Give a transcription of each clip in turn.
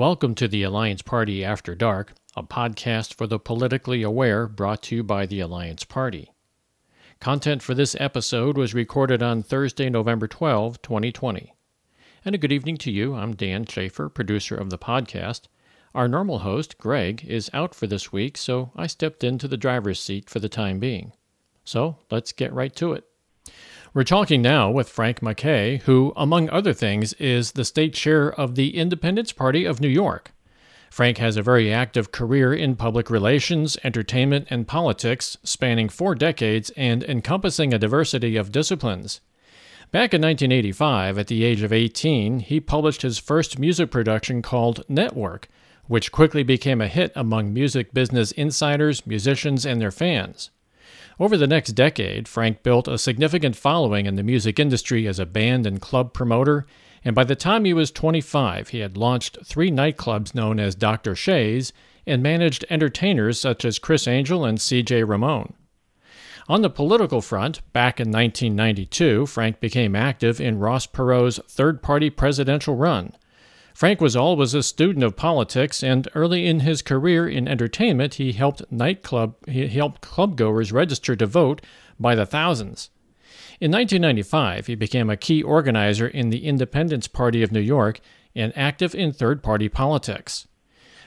Welcome to the Alliance Party After Dark, a podcast for the politically aware brought to you by the Alliance Party. Content for this episode was recorded on Thursday, November 12, 2020. And a good evening to you. I'm Dan Schaefer, producer of the podcast. Our normal host, Greg, is out for this week, so I stepped into the driver's seat for the time being. So let's get right to it. We're talking now with Frank MacKay, who, among other things, is the state chair of the Independence Party of New York. Frank has a very active career in public relations, entertainment, and politics, spanning four decades and encompassing a diversity of disciplines. Back in 1985, at the age of 18, he published his first music production called Network, which quickly became a hit among music business insiders, musicians, and their fans. Over the next decade, Frank built a significant following in the music industry as a band and club promoter, and by the time he was 25, he had launched three nightclubs known as Dr. Shay's and managed entertainers such as Criss Angel and CJ Ramone. On the political front, back in 1992, Frank became active in Ross Perot's third party presidential run. Frank was always a student of politics, and early in his career in entertainment, he helped nightclub he helped clubgoers register to vote by the thousands. In 1995, he became a key organizer in the Independence Party of New York and active in third-party politics.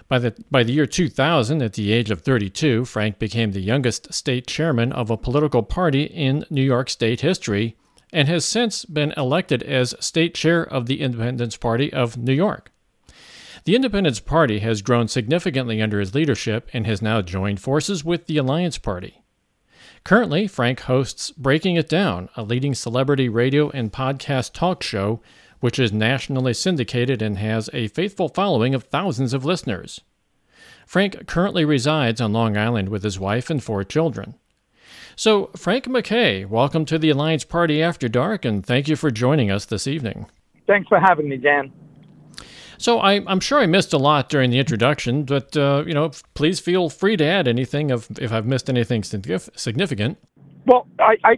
By the, by the year 2000, at the age of 32, Frank became the youngest state chairman of a political party in New York state history and has since been elected as state chair of the Independence Party of New York. The Independence Party has grown significantly under his leadership and has now joined forces with the Alliance Party. Currently, Frank hosts Breaking It Down, a leading celebrity radio and podcast talk show which is nationally syndicated and has a faithful following of thousands of listeners. Frank currently resides on Long Island with his wife and four children. So, Frank MacKay, welcome to the Alliance Party After Dark, and thank you for joining us this evening. Thanks for having me, Dan. So I, am sure I missed a lot during the introduction, but uh, you know, please feel free to add anything if, if I've missed anything significant. Well, I, I,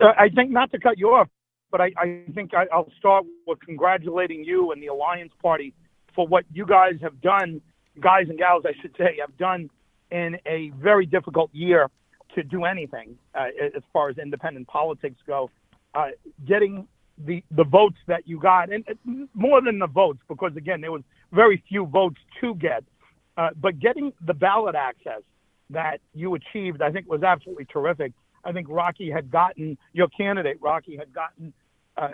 uh, I think not to cut you off, but I, I think I, will start with congratulating you and the Alliance Party for what you guys have done, guys and gals, I should say, have done in a very difficult year to do anything uh, as far as independent politics go. Uh, getting the the votes that you got, and more than the votes, because again there was very few votes to get, uh, but getting the ballot access that you achieved, I think, was absolutely terrific. I think Rocky had gotten your candidate. Rocky had gotten uh,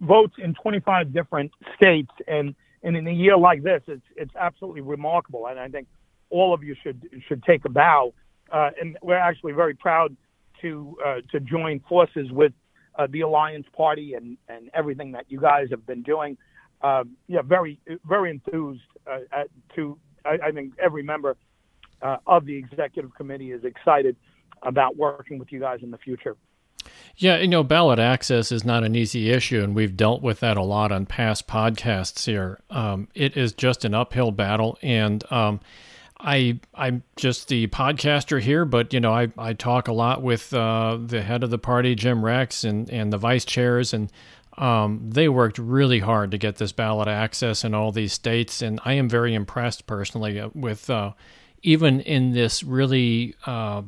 votes in 25 different states, and and in a year like this, it's it's absolutely remarkable. And I think all of you should should take a bow uh, and we're actually very proud to uh, to join forces with uh, the Alliance Party and, and everything that you guys have been doing. Um, yeah, very very enthused at, to. I, I, think every member of the executive committee is excited about working with you guys in the future. Yeah, you know, ballot access is not an easy issue, and we've dealt with that a lot on past podcasts here. Um, it is just an uphill battle, and um, I I'm just the podcaster here, but you know I, I talk a lot with uh, the head of the party, Jim Rex, and and the vice chairs, and um, they worked really hard to get this ballot access in all these states, and I am very impressed personally uh, with uh, even in this really uh,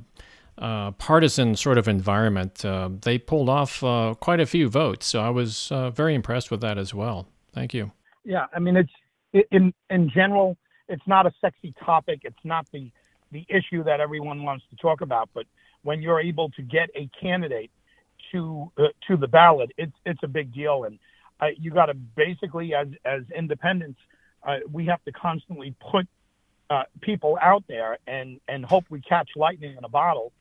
uh partisan sort of environment, uh, they pulled off quite a few votes. So I was very impressed with that as well. Thank you. Yeah, I mean it's in in general it's not a sexy topic. It's not the the issue that everyone wants to talk about. But when you're able to get a candidate to uh, to the ballot, it's it's a big deal. And uh, you got to basically, as as independents, uh, we have to constantly put uh, people out there and and hope we catch lightning in a bottle.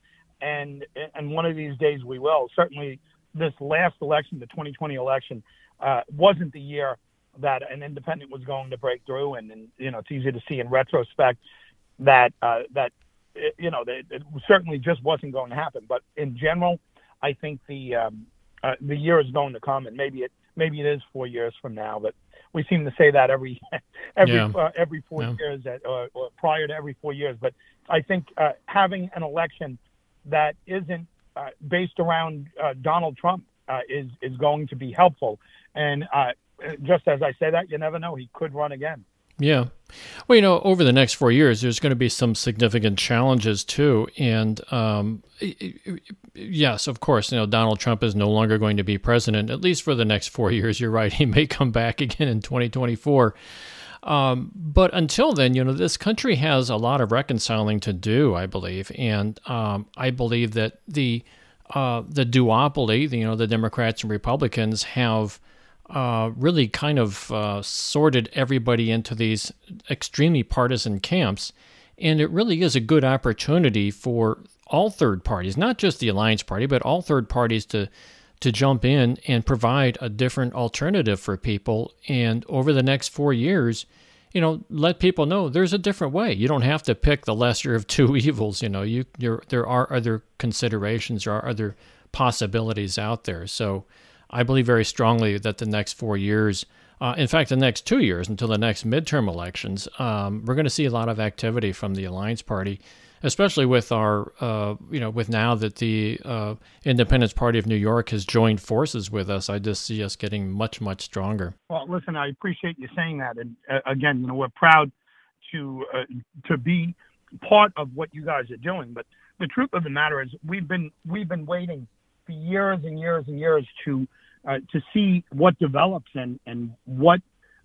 And and one of these days we will. Certainly, this last election, the 2020 election, uh, wasn't the year that an independent was going to break through, and, and you know it's easy to see in retrospect that uh, that it, you know it, it, certainly just wasn't going to happen. But in general, I think the um, uh, the year is going to come, and maybe it maybe it is four years from now, but we seem to say that every every yeah. uh, every four yeah. years, that, or, or, prior to every four years. But I think uh, having an election that isn't uh, based around uh, Donald Trump uh, is is going to be helpful. And uh, just as I say that, you never know. He could run again. Yeah. Well, you know, over the next four years, there's going to be some significant challenges too. And um, yes, of course, you know, Donald Trump is no longer going to be president, at least for the next four years. You're right. He may come back again in 2024. Um, but until then, you know, this country has a lot of reconciling to do, I believe. And um, I believe that the uh, the duopoly, you know, the Democrats and Republicans have uh, really kind of uh, sorted everybody into these extremely partisan camps. And it really is a good opportunity for all third parties, not just the Alliance Party, but all third parties to to jump in and provide a different alternative for people. And over the next four years, you know, let people know there's a different way. You don't have to pick the lesser of two evils. You know, you there are other considerations, there are other possibilities out there. So I believe very strongly that the next four years, uh, in fact, the next two years until the next midterm elections, um, we're going to see a lot of activity from the Alliance Party, especially with our, uh, you know, with now that the uh, Independence Party of New York has joined forces with us. I just see us getting much, much stronger. Well, listen, I appreciate you saying that, and uh, again, you know, we're proud to uh, to be part of what you guys are doing. But the truth of the matter is, we've been we've been waiting for years and years and years to uh, to see what develops and and what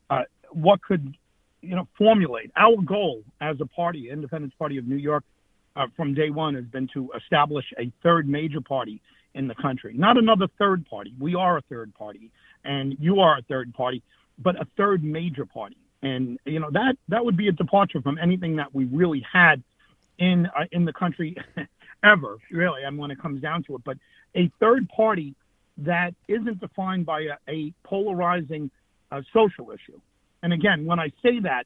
uh, what could you know formulate. Our goal as a party, Independence Party of New York, uh, from day one has been to establish a third major party in the country, not another third party. We are a third party, and you are a third party, but a third major party. And you know that that would be a departure from anything that we really had in uh, in the country ever, really. I mean, when it comes down to it, but a third party that isn't defined by a, a polarizing uh, social issue. And again, when I say that,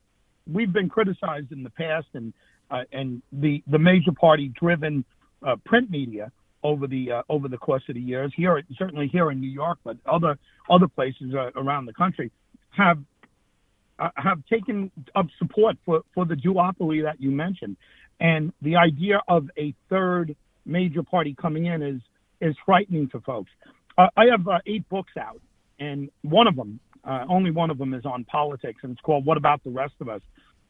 we've been criticized in the past, and uh, and the the major party driven uh, print media over the uh, over the course of the years here, certainly here in New York, but other other places uh, around the country have uh, have taken up support for for the duopoly that you mentioned, and the idea of a third major party coming in is is frightening to folks. Uh, I have uh, eight books out, and one of them, uh, only one of them, is on politics, and it's called "What About the Rest of Us."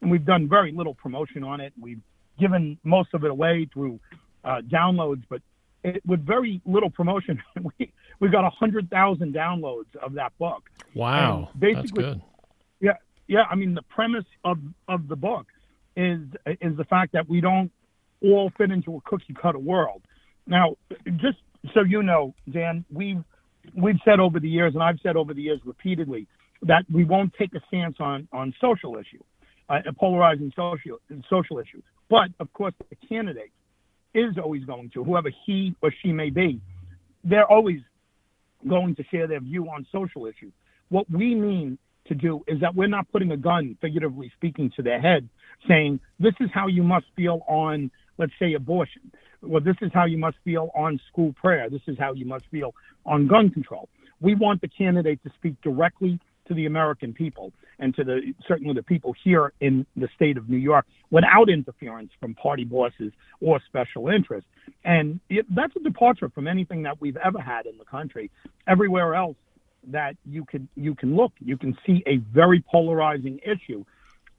And we've done very little promotion on it. We've given most of it away through uh, downloads, but it, with very little promotion, we we got a hundred thousand downloads of that book. Wow, that's good. Yeah, yeah. I mean, the premise of of the book is is the fact that we don't all fit into a cookie cutter world. Now, just so you know, Dan, we've we've said over the years, and I've said over the years repeatedly, that we won't take a stance on on social issues, uh, polarizing social social issues. But of course, the candidate is always going to, whoever he or she may be, they're always going to share their view on social issues. What we mean to do is that we're not putting a gun, figuratively speaking, to their head, saying this is how you must feel on, let's say, abortion well, this is how you must feel on school prayer. This is how you must feel on gun control. We want the candidate to speak directly to the American people and to the certainly the people here in the state of New York without interference from party bosses or special interests. And it, that's a departure from anything that we've ever had in the country. Everywhere else that you can you can look, you can see a very polarizing issue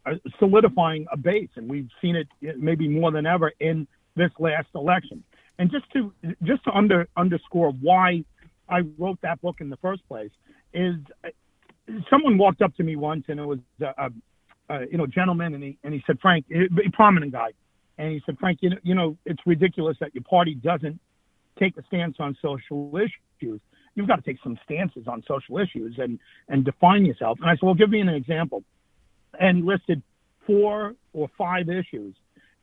uh, solidifying a base, and we've seen it maybe more than ever in this last election. And just to just to under, underscore why I wrote that book in the first place is someone walked up to me once and it was a, a, a you know gentleman and he and he said Frank a prominent guy. And he said Frank you know, you know it's ridiculous that your party doesn't take a stance on social issues. You've got to take some stances on social issues and and define yourself. And I said well give me an example. And listed four or five issues.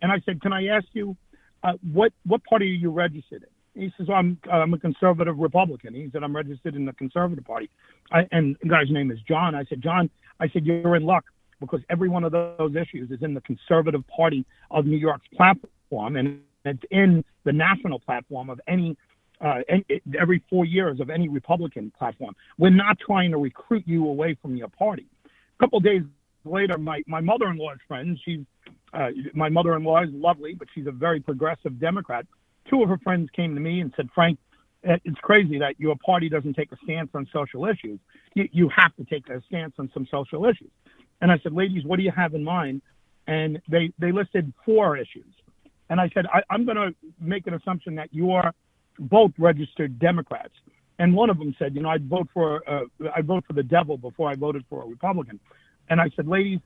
And I said can I ask you uh, what what party are you registered in? He says, well, I'm I'm a conservative Republican. He said, I'm registered in the Conservative Party. I, and the guy's name is John. I said, John, I said, you're in luck because every one of those issues is in the Conservative Party of New York's platform, and it's in the national platform of any uh, every four years of any Republican platform. We're not trying to recruit you away from your party. A couple days later, my, my mother-in-law's friend, she's uh, my mother-in-law is lovely, but she's a very progressive Democrat. Two of her friends came to me and said, Frank, it's crazy that your party doesn't take a stance on social issues. You, you have to take a stance on some social issues. And I said, ladies, what do you have in mind? And they, they listed four issues. And I said, I, I'm going to make an assumption that you are both registered Democrats. And one of them said, you know, I'd vote for uh, I'd vote for the devil before I voted for a Republican. And I said, ladies,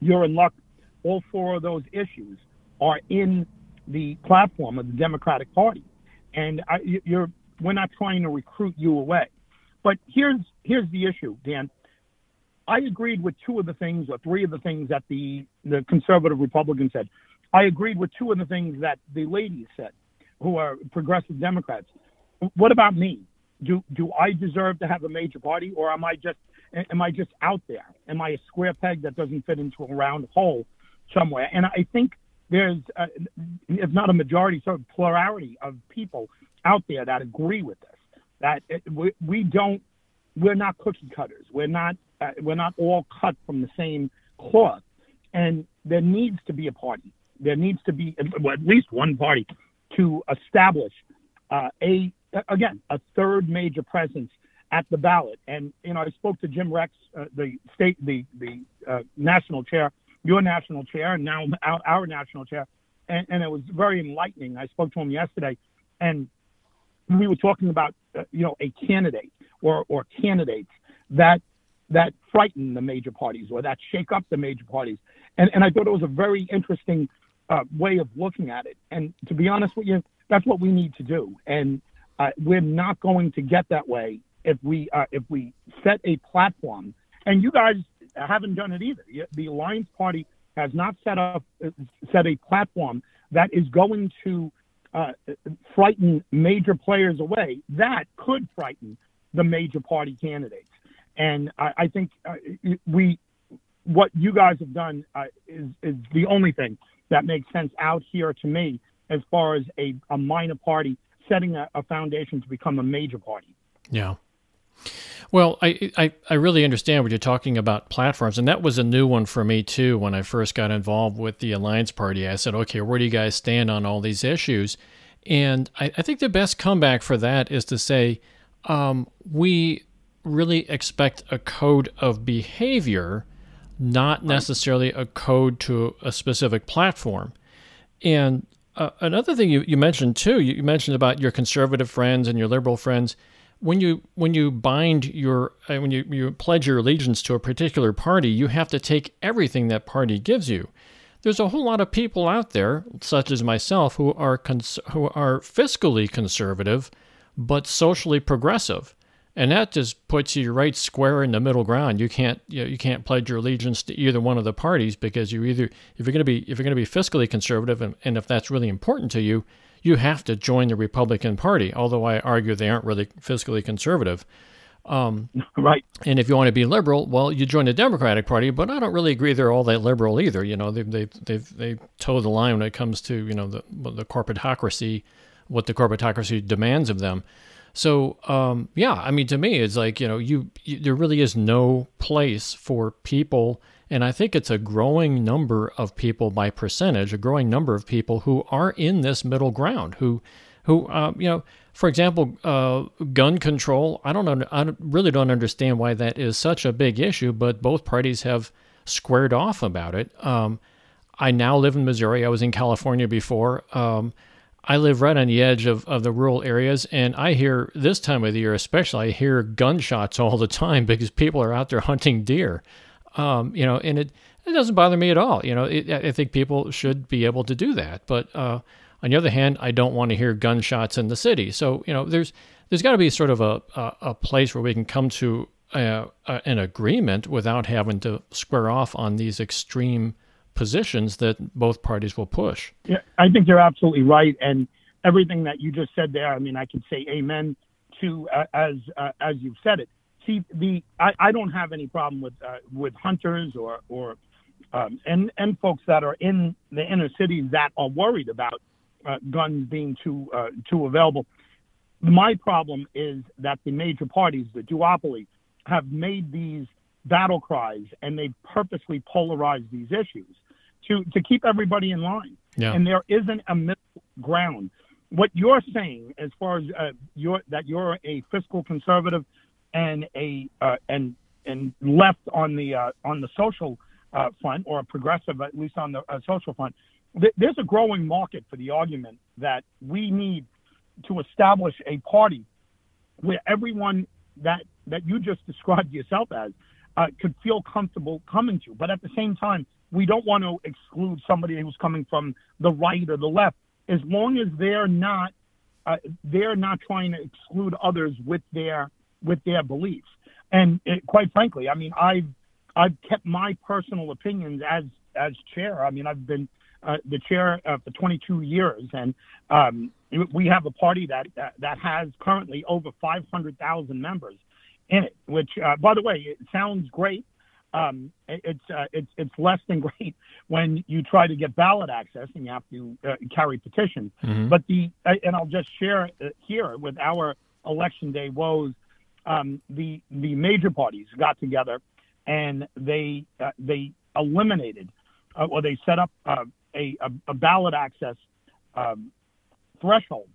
you're in luck. All four of those issues are in the platform of the Democratic Party, and I, you're we're not trying to recruit you away. But here's here's the issue, Dan. I agreed with two of the things, or three of the things that the the conservative Republicans said. I agreed with two of the things that the ladies said, who are progressive Democrats. What about me? do do I deserve to have a major party, or am I just am I just out there? Am I a square peg that doesn't fit into a round hole somewhere? And I think there's, a, if not a majority, sort of plurality of people out there that agree with this. That it, we, we don't, we're not cookie cutters. We're not, uh, we're not all cut from the same cloth. And there needs to be a party. There needs to be well, at least one party to establish uh, a again, a third major presence at the ballot. And you know, I spoke to Jim Rex, uh, the state, the the uh, national chair, your national chair, and now our, our national chair, and, and, it was very enlightening. I spoke to him yesterday, and we were talking about uh, you know a candidate or or candidates that that frighten the major parties or that shake up the major parties. And and I thought it was a very interesting uh, way of looking at it. And to be honest with you, that's what we need to do. And uh, we're not going to get that way if we uh, if we set a platform. And you guys haven't done it either. The Alliance Party has not set up set a platform that is going to uh, frighten major players away. That could frighten the major party candidates. And I, I think uh, we what you guys have done uh, is is the only thing that makes sense out here to me as far as a, a minor party setting a, a foundation to become a major party. Yeah. Well, I, I, I really understand what you're talking about platforms, and that was a new one for me too. When I first got involved with the Alliance Party, I said, "Okay, where do you guys stand on all these issues?" And I, I think the best comeback for that is to say, um, we really expect a code of behavior, not necessarily a code to a specific platform. And uh, another thing you, you mentioned too, you, you mentioned about your conservative friends and your liberal friends. When you when you bind your uh, when you, you pledge your allegiance to a particular party, you have to take everything that party gives you. There's a whole lot of people out there, such as myself, who are cons- who are fiscally conservative, but socially progressive and that just puts you right square in the middle ground. You can't you, know, you can't pledge your allegiance to either one of the parties because you either if you're going to be if you're going to be fiscally conservative and, and if that's really important to you, you have to join the Republican Party. Although I argue they aren't really fiscally conservative. Um, right. And if you want to be liberal, well, you join the Democratic Party. But I don't really agree they're all that liberal either. You know, they they they they toe the line when it comes to you know the the corporatocracy, what the corporatocracy demands of them. So, um, yeah, I mean, to me, it's like, you know, you, you, there really is no place for people. And I think it's a growing number of people by percentage, a growing number of people who are in this middle ground, who, who, uh, you know, for example, uh, gun control. I don't know. I really don't understand why that is such a big issue, but both parties have squared off about it. Um, I now live in Missouri. I was in California before. Um, I live right on the edge of, of the rural areas, and I hear this time of the year, especially, I hear gunshots all the time because people are out there hunting deer. Um, you know, and it, it doesn't bother me at all. You know, it, I think people should be able to do that. But uh, on the other hand, I don't want to hear gunshots in the city. So, you know, there's there's got to be sort of a, a, a, place where we can come to a, an agreement without having to square off on these extreme positions that both parties will push. Yeah, I think you're absolutely right, and everything that you just said there. I mean, I could say amen to uh, as uh, as you've said it. See, the I, I don't have any problem with uh, with hunters or or um, and and folks that are in the inner cities that are worried about uh, guns being too uh, too available. My problem is that the major parties, the duopoly, have made these battle cries and they've purposely polarized these issues to to keep everybody in line. Yeah. And there isn't a middle ground. What you're saying, as far as uh, you're, that you're a fiscal conservative and a uh, and and left on the uh, on the social uh, front or a progressive at least on the uh, social front. Th- there's a growing market for the argument that we need to establish a party where everyone that that you just described yourself as uh, could feel comfortable coming to. But at the same time, we don't want to exclude somebody who's coming from the right or the left, as long as they're not uh, they're not trying to exclude others with their with their beliefs. And it, quite frankly, I mean, I've I've kept my personal opinions as as chair. I mean, I've been uh, the chair uh, for 22 years, and um, we have a party that that, that has currently over 500,000 members in it. Which, uh, by the way, it sounds great. Um, it, it's uh, it's it's less than great when you try to get ballot access and you have to uh, carry petitions. Mm-hmm. But the and I'll just share here with our election day woes. Um, the the major parties got together and they they eliminated or they set up a, a, a ballot access um, threshold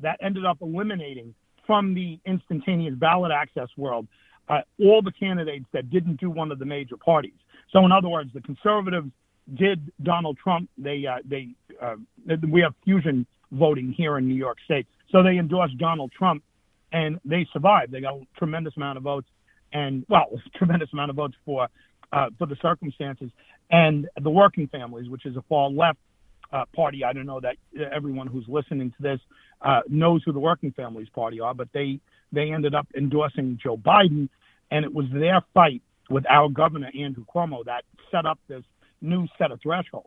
that ended up eliminating from the instantaneous ballot access world uh, all the candidates that didn't do one of the major parties. So, in other words, the conservatives did Donald Trump. They uh, they uh, we have fusion voting here in New York State, so they endorsed Donald Trump, and they survived. They got a tremendous amount of votes, and well, tremendous amount of votes for uh, for the circumstances and the working families, which is a far left uh, party. I don't know that everyone who's listening to this uh, knows who the Working Families Party are, but they they ended up endorsing Joe Biden, and it was their fight with our governor Andrew Cuomo that set up this new set of threshold,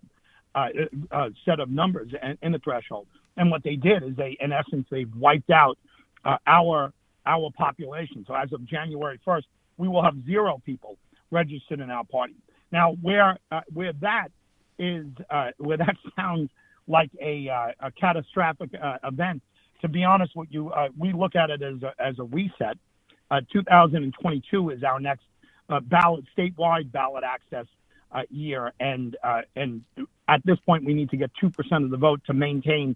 uh, uh, set of numbers in the threshold. And what they did is they, in essence, they wiped out uh, our our population. So as of January 1st, we will have zero people registered in our party. Now, where uh, where that is, uh, where that sounds like a, uh, a catastrophic uh, event, to be honest with you, uh, we look at it as a, as a reset. Uh, 2022 is our next ballot, statewide ballot access year, and uh, and at this point, we need to get two percent of the vote to maintain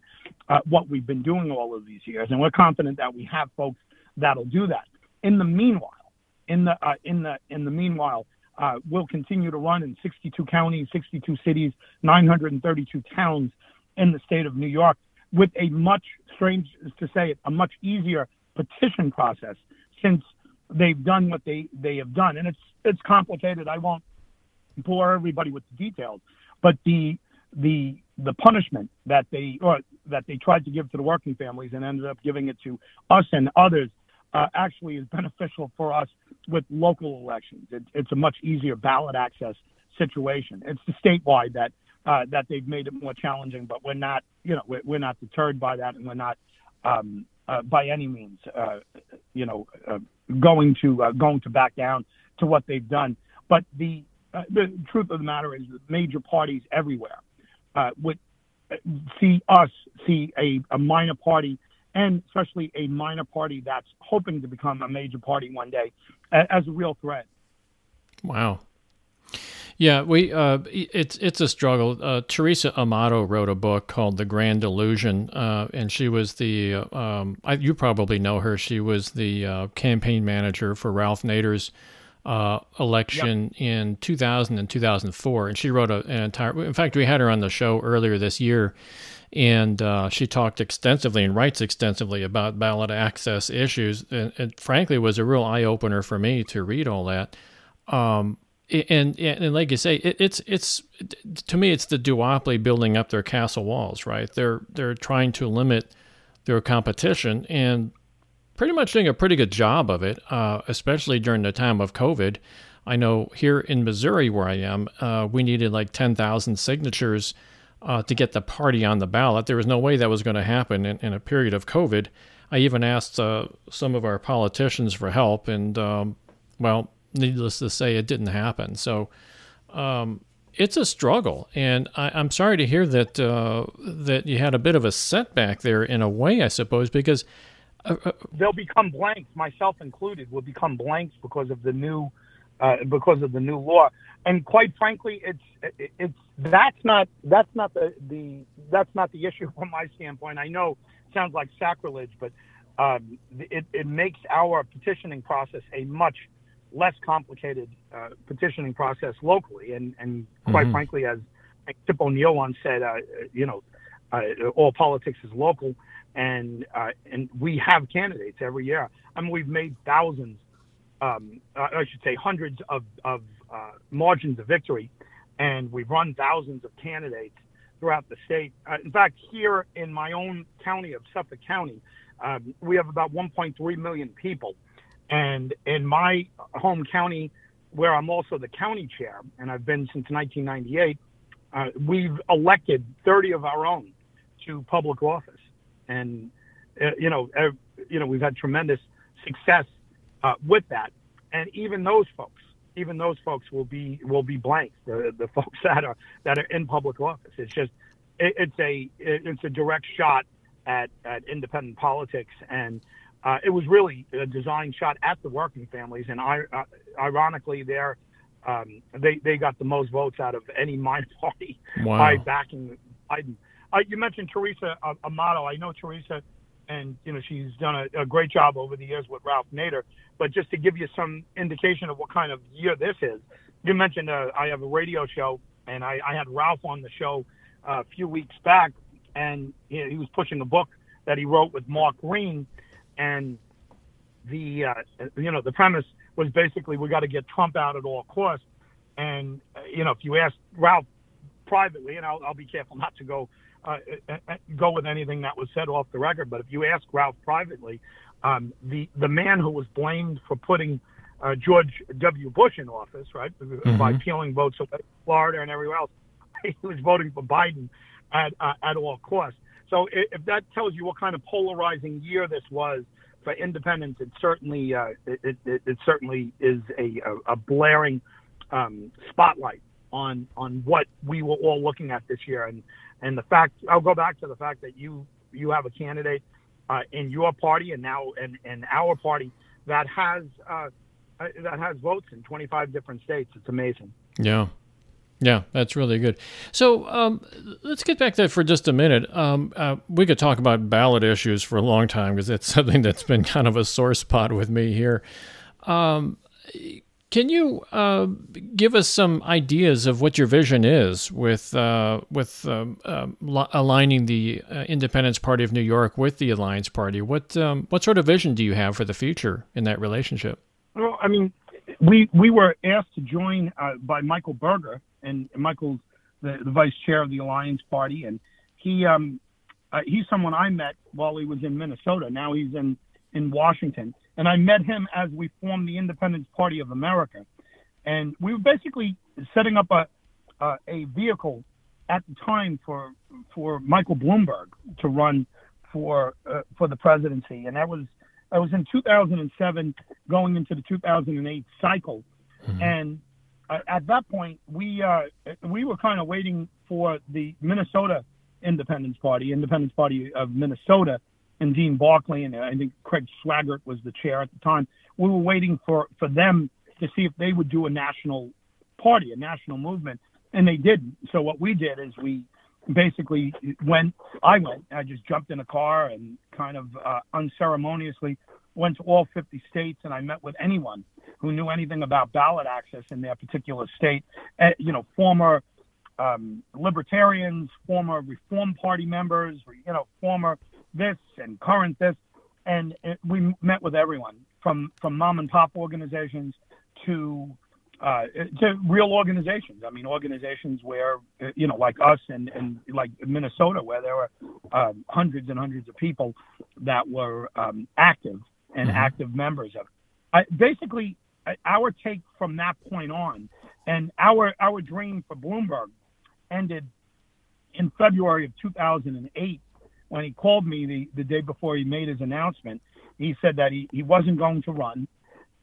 uh, what we've been doing all of these years, and we're confident that we have folks that'll do that. In the meanwhile, in the uh, in the in the meanwhile, uh, will continue to run in 62 counties, 62 cities, 932 towns in the state of New York with a much, strange to say it, a much easier petition process since they've done what they, they have done. And it's, it's complicated. I won't bore everybody with the details, but the, the, the punishment that they, or that they tried to give to the working families and ended up giving it to us and others uh, actually is beneficial for us with local elections. It, it's a much easier ballot access situation. It's the statewide that uh, that they've made it more challenging, but we're not, you know, we're, we're not deterred by that, and we're not um, uh, by any means, uh, you know, uh, going to uh, going to back down to what they've done. But the the truth of the matter is, that major parties everywhere would see us see a, a minor party and especially a minor party that's hoping to become a major party one day as a real threat. Wow. Yeah, we uh, it's it's a struggle. Uh, Teresa Amato wrote a book called The Grand Illusion, uh, and she was the um, I, you probably know her. She was the uh, campaign manager for Ralph Nader's uh, election yep. in 2000 and 2004, and she wrote a, an entire. In fact, we had her on the show earlier this year and uh, she talked extensively and writes extensively about ballot access issues. And it frankly was a real eye opener for me to read all that. Um, and, and like you say, it, it's it's to me it's the duopoly building up their castle walls, right? They're they're trying to limit their competition and pretty much doing a pretty good job of it, uh, especially during the time of COVID. I know here in Missouri, where I am, uh, we needed like 10,000 signatures uh, to get the party on the ballot. There was no way that was going to happen in, in, a period of COVID. I even asked uh, some of our politicians for help, and um, well, needless to say, it didn't happen. So um, it's a struggle, and I, am sorry to hear that uh, that you had a bit of a setback there in a way, I suppose, because they'll become blanks, myself included, will become blanks because of the new uh, because of the new law. And quite frankly, it's it's that's not that's not the, the that's not the issue from my standpoint. I know it sounds like sacrilege, but um, it, it makes our petitioning process a much less complicated uh, petitioning process locally. And, and quite Mhm. frankly, as Tip O'Neill once said, uh, you know, uh, all politics is local, and uh, and we have candidates every year. I mean, we've made thousands, um, uh, I should say, hundreds of of uh, margins of victory, and we've run thousands of candidates throughout the state. Uh, in fact, here in my own county of Suffolk County, um, we have about 1.3 million people, and in my home county, where I'm also the county chair, and I've been since 1998, uh, we've elected 30 of our own to public office, and uh, you know, uh, you know, we've had tremendous success uh, with that, and even those folks, even those folks will be will be blanks. The the folks that are that are in public office. It's just it, it's a it, it's a direct shot at at independent politics, and uh, it was really a design shot at the working families. And I, uh, ironically, they're um, they they got the most votes out of any minor party Wow. by backing Biden. Uh, you mentioned Teresa Amato. I know Teresa, and you know she's done a, a great job over the years with Ralph Nader. But just to give you some indication of what kind of year this is, you mentioned uh, I have a radio show, and I, I had Ralph on the show uh, a few weeks back, and he, he was pushing a book that he wrote with Mark Green, and the uh, you know the premise was basically we got to get Trump out at all costs, and uh, you know if you ask Ralph privately, and I'll, I'll be careful not to go uh, uh, uh, go with anything that was said off the record, but if you ask Ralph privately, um, the the man who was blamed for putting uh, George W. Bush in office, right, by peeling votes away Florida and everywhere else, he was voting for Biden at uh, at all costs. So if that tells you what kind of polarizing year this was for independents, it certainly uh, it, it, it it certainly is a a, a blaring um, spotlight on on what we were all looking at this year, and and the fact I'll go back to the fact that you you have a candidate uh, in your party and now in, in our party that has uh, uh, that has votes in 25 different states. It's amazing. Yeah. Yeah, that's really good. So um, let's get back to that for just a minute. Um, uh, we could talk about ballot issues for a long time because it's something that's been kind of a sore spot with me here. Um, can you uh, give us some ideas of what your vision is with uh, with um, um, li- aligning the uh, Independence Party of New York with the Alliance Party? What um, what sort of vision do you have for the future in that relationship? Well, I mean, we we were asked to join uh, by Michael Berger, and Michael's the, the vice chair of the Alliance Party, and he um uh, he's someone I met while he was in Minnesota. Now he's in in Washington, and I met him as we formed the Independence Party of America, and we were basically setting up a uh, a vehicle at the time for for Michael Bloomberg to run for uh, for the presidency, and that was that was in 2007, going into the 2008 cycle, and uh, at that point we uh, we were kind of waiting for the Minnesota Independence Party, Independence Party of Minnesota, and Dean Barkley, and I think Craig Swaggart was the chair at the time. We were waiting for for them to see if they would do a national party, a national movement, and they didn't. So what we did is we basically went. I went. I just jumped in a car and kind of uh, unceremoniously went to all 50 states, and I met with anyone who knew anything about ballot access in their particular state. Uh, you know, former um, libertarians, former Reform Party members, you know, former this and current this, and it, we met with everyone from from mom and pop organizations to uh, to real organizations. I mean, organizations where uh, you know, like us and and like Minnesota, where there were um, hundreds and hundreds of people that were um, active and active members of. It. I, basically, our take from that point on, and our our dream for Bloomberg ended in February of 2008 when he called me the, the day before he made his announcement. He said that he, he wasn't going to run,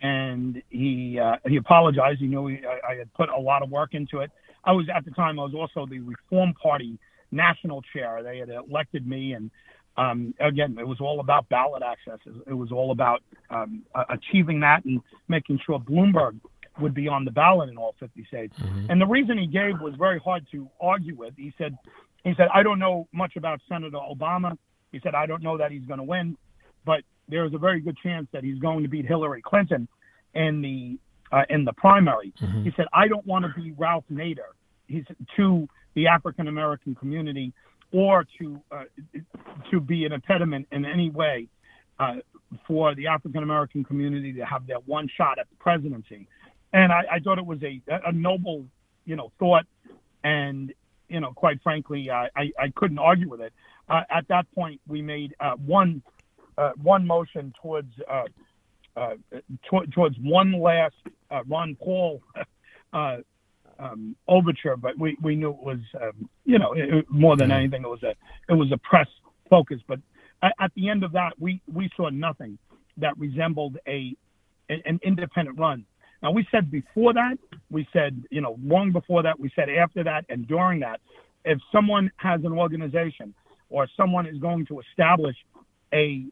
and he uh, he apologized. He knew he, I, I had put a lot of work into it. I was at the time I was also the Reform Party national chair. They had elected me, and um, again, it was all about ballot access. It was all about um, uh, achieving that and making sure Bloomberg would be on the ballot in all 50 states. And the reason he gave was very hard to argue with. He said, he said, I don't know much about Senator Obama. He said, I don't know that he's going to win, but there's a very good chance that he's going to beat Hillary Clinton in the uh, in the primary. Mm-hmm. He said, "I don't want to be Ralph Nader." He's to the African American community or to uh, to be an impediment in any way uh, for the African American community to have their one shot at the presidency. And I, I thought it was a, a noble, you know, thought, and you know, quite frankly, I, I, I couldn't argue with it. Uh, at that point, we made uh, one uh, one motion towards uh, uh, towards one last uh, Ron Paul uh, um, overture, but we, we knew it was um, you know it, more than anything it was a it was a press focus. But at, at, the end of that, we we saw nothing that resembled a an independent run. Now we said before that, we said you know long before that, we said after that, and during that, if someone has an organization or someone is going to establish a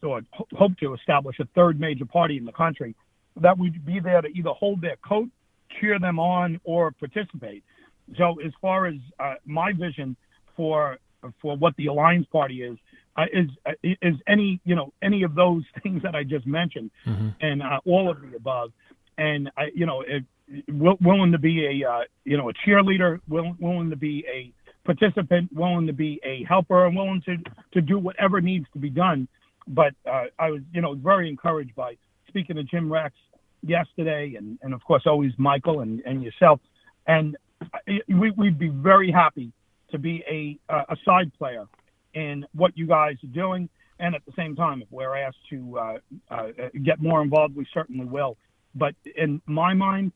or hope to establish a third major party in the country, that we'd be there to either hold their coat, cheer them on, or participate. So, as far as uh, my vision for for what the Alliance Party is, uh, is uh, is any you know any of those things that I just mentioned, mm-hmm. and uh, all of the above, and I you know willing to be a uh, you know a cheerleader, willing willing to be a participant, willing to be a helper, and willing to to do whatever needs to be done. But uh, I was, you know, very encouraged by speaking to Jim Rex yesterday, and, and of course always Michael and, and yourself, and we, we'd be very happy to be a a side player in what you guys are doing, and at the same time, if we're asked to uh, uh, get more involved, we certainly will. But in my mind,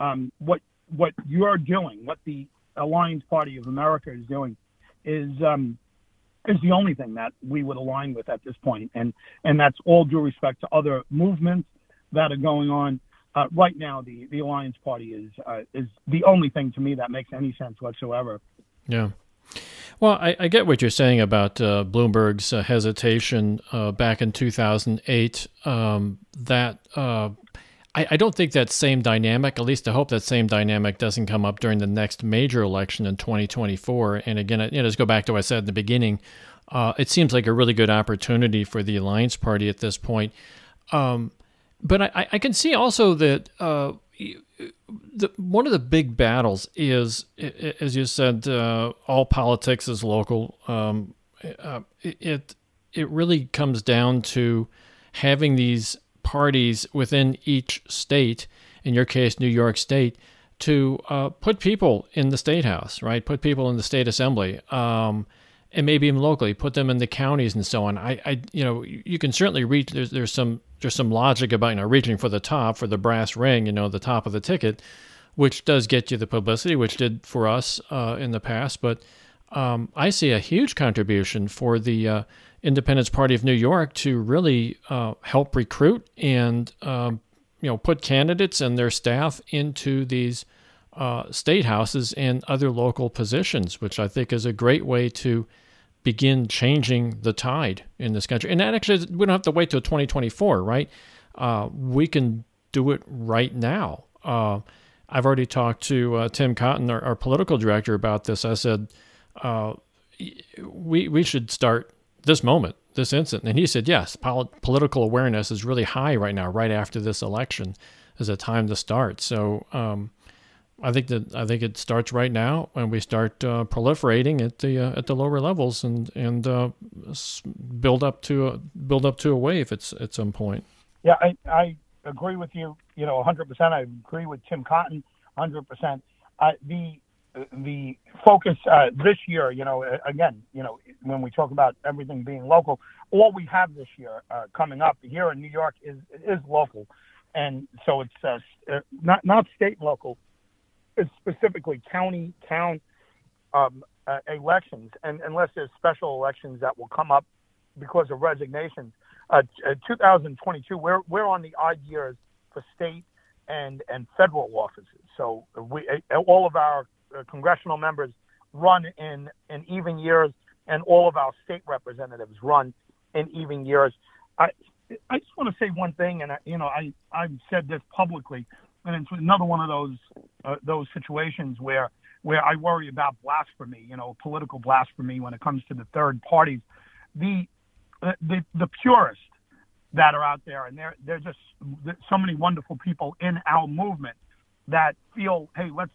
um, what what you're doing, what the Alliance Party of America is doing, is um, is the only thing that we would align with at this point, and and that's all due respect to other movements that are going on. Uh, right now, the the Alliance Party is uh, is the only thing to me that makes any sense whatsoever. Yeah. Well, I, I get what you're saying about uh, Bloomberg's uh, hesitation uh, back in 2008. Um, that uh, I, I, don't think that same dynamic, at least I hope that same dynamic doesn't come up during the next major election in 2024. And again, you know, let's go back to what I said in the beginning. Uh, it seems like a really good opportunity for the Alliance Party at this point. Um, but I, I, can see also that uh, the, one of the big battles is, as you said, uh, all politics is local. Um, uh, it it really comes down to having these parties within each state, in your case, New York State, to uh, put people in the state house, right? Put people in the state assembly, um, and maybe even locally, put them in the counties and so on. I, I, you know, you can certainly reach. There's, there's some, there's some logic about you know reaching for the top, for the brass ring, you know, the top of the ticket, which does get you the publicity, which did for us uh, in the past. But um, I see a huge contribution for the uh, Independence Party of New York to really uh, help recruit and um, you know put candidates and their staff into these uh, state houses and other local positions, which I think is a great way to begin changing the tide in this country. And that actually, we don't have to wait till 2024, right? Uh, we can do it right now. Uh, I've already talked to uh, Tim Cotton, our, our, political director, about this. I said uh, we we should start this moment, this instant. And he said, yes, pol- political awareness is really high right now, right after this election, is a time to start. So um, I think that I think it starts right now when we start uh, proliferating at the uh, at the lower levels and and uh, build up to a, build up to a wave at at some point. Yeah, I, I agree with you. You know, 100%. I agree with Tim Cotton, 100%. Uh, the the focus uh, this year, you know, again, you know, when we talk about everything being local, all we have this year uh, coming up here in New York is is local, and so it's uh, uh not not state and local, it's specifically county, town um, uh, elections, and unless there's special elections that will come up because of resignations. Uh, 2022, we're we're on the odd years for state and and federal offices, so we all of our congressional members run in, in even years, and all of our state representatives run in even years. I, I just want to say one thing, and I, you know, I I've said this publicly, and it's another one of those uh, those situations where where I worry about blasphemy, you know, political blasphemy when it comes to the third parties. The uh, the the purist that are out there, and there there's just so many wonderful people in our movement that feel, hey, let's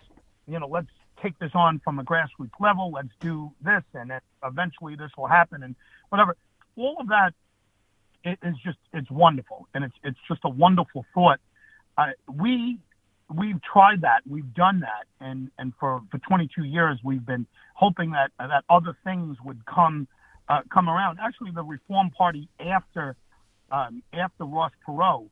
you know let's take this on from a grassroots level. Let's do this, and eventually this will happen, and whatever. All of that is just it's wonderful, and it's it's just a wonderful thought. Uh, we we've tried that, we've done that, and and for for 22 years we've been hoping that that other things would come uh, come around. Actually, the Reform Party after um, after Ross Perot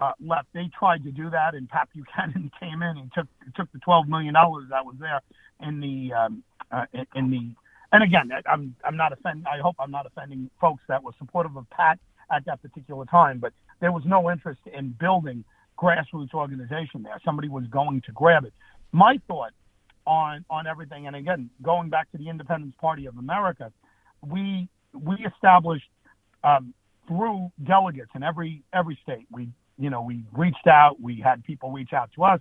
uh, left, they tried to do that, and Pat Buchanan came in and took took the 12 million dollars that was there in the um, uh, in the. And again, I'm I'm not offending. I hope I'm not offending folks that were supportive of Pat at that particular time, but there was no interest in building grassroots organization there. Somebody was going to grab it. My thought on on everything, and again, going back to the Independence Party of America, we we established um, through delegates in every every state. We you know we reached out. We had people reach out to us,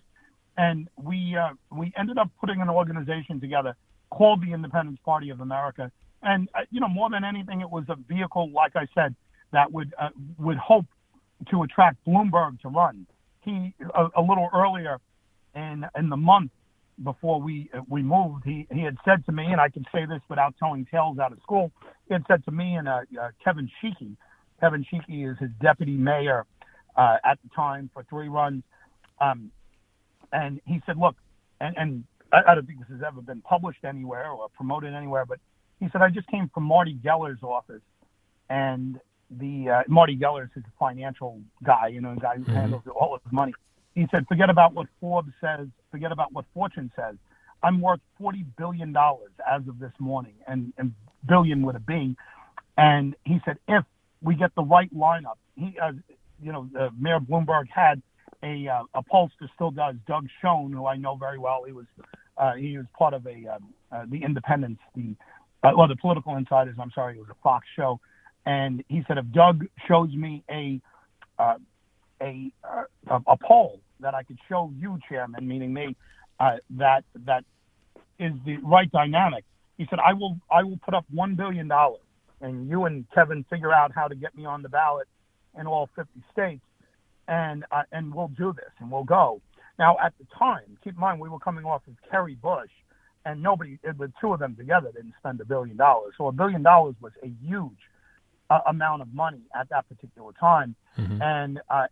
and we uh, we ended up putting an organization together called the Independence Party of America. And uh, you know more than anything, it was a vehicle, like I said, that would uh, would hope to attract Bloomberg to run. He a, a little earlier in in the month before we we moved, he he had said to me, and I can say this without telling tales out of school. He had said to me and uh, uh, Kevin Sheekey. Kevin Sheekey is his deputy mayor uh, at the time for three runs, um, and he said, "Look," and, and I, I don't think this has ever been published anywhere or promoted anywhere, but he said, "I just came from Marty Geller's office, and the uh, Marty Geller is a financial guy, you know, a guy who mm-hmm. handles all of his money." He said, forget about what Forbes says, forget about what Fortune says. I'm worth $40 billion as of this morning, and, and billion with a B. And he said, if we get the right lineup, he, uh, you know, uh, Mayor Bloomberg had a, uh, a pollster, still does, Doug Schoen, who I know very well. He was, uh, he was part of a, um, uh, the Independence, the, uh, well, the Political Insiders, I'm sorry, it was a Fox show. And he said, if Doug shows me a, uh, a, uh, a poll that I could show you, Chairman, meaning me, uh, that that is the right dynamic. He said, I will I will put up one billion dollars, and you and Kevin figure out how to get me on the ballot in all 50 states, and uh, and we'll do this and we'll go. Now, at the time, keep in mind we were coming off of Kerry Bush, and nobody, the two of them together, didn't spend a billion dollars. So a billion dollars was a huge uh, amount of money at that particular time, mm-hmm. and uh,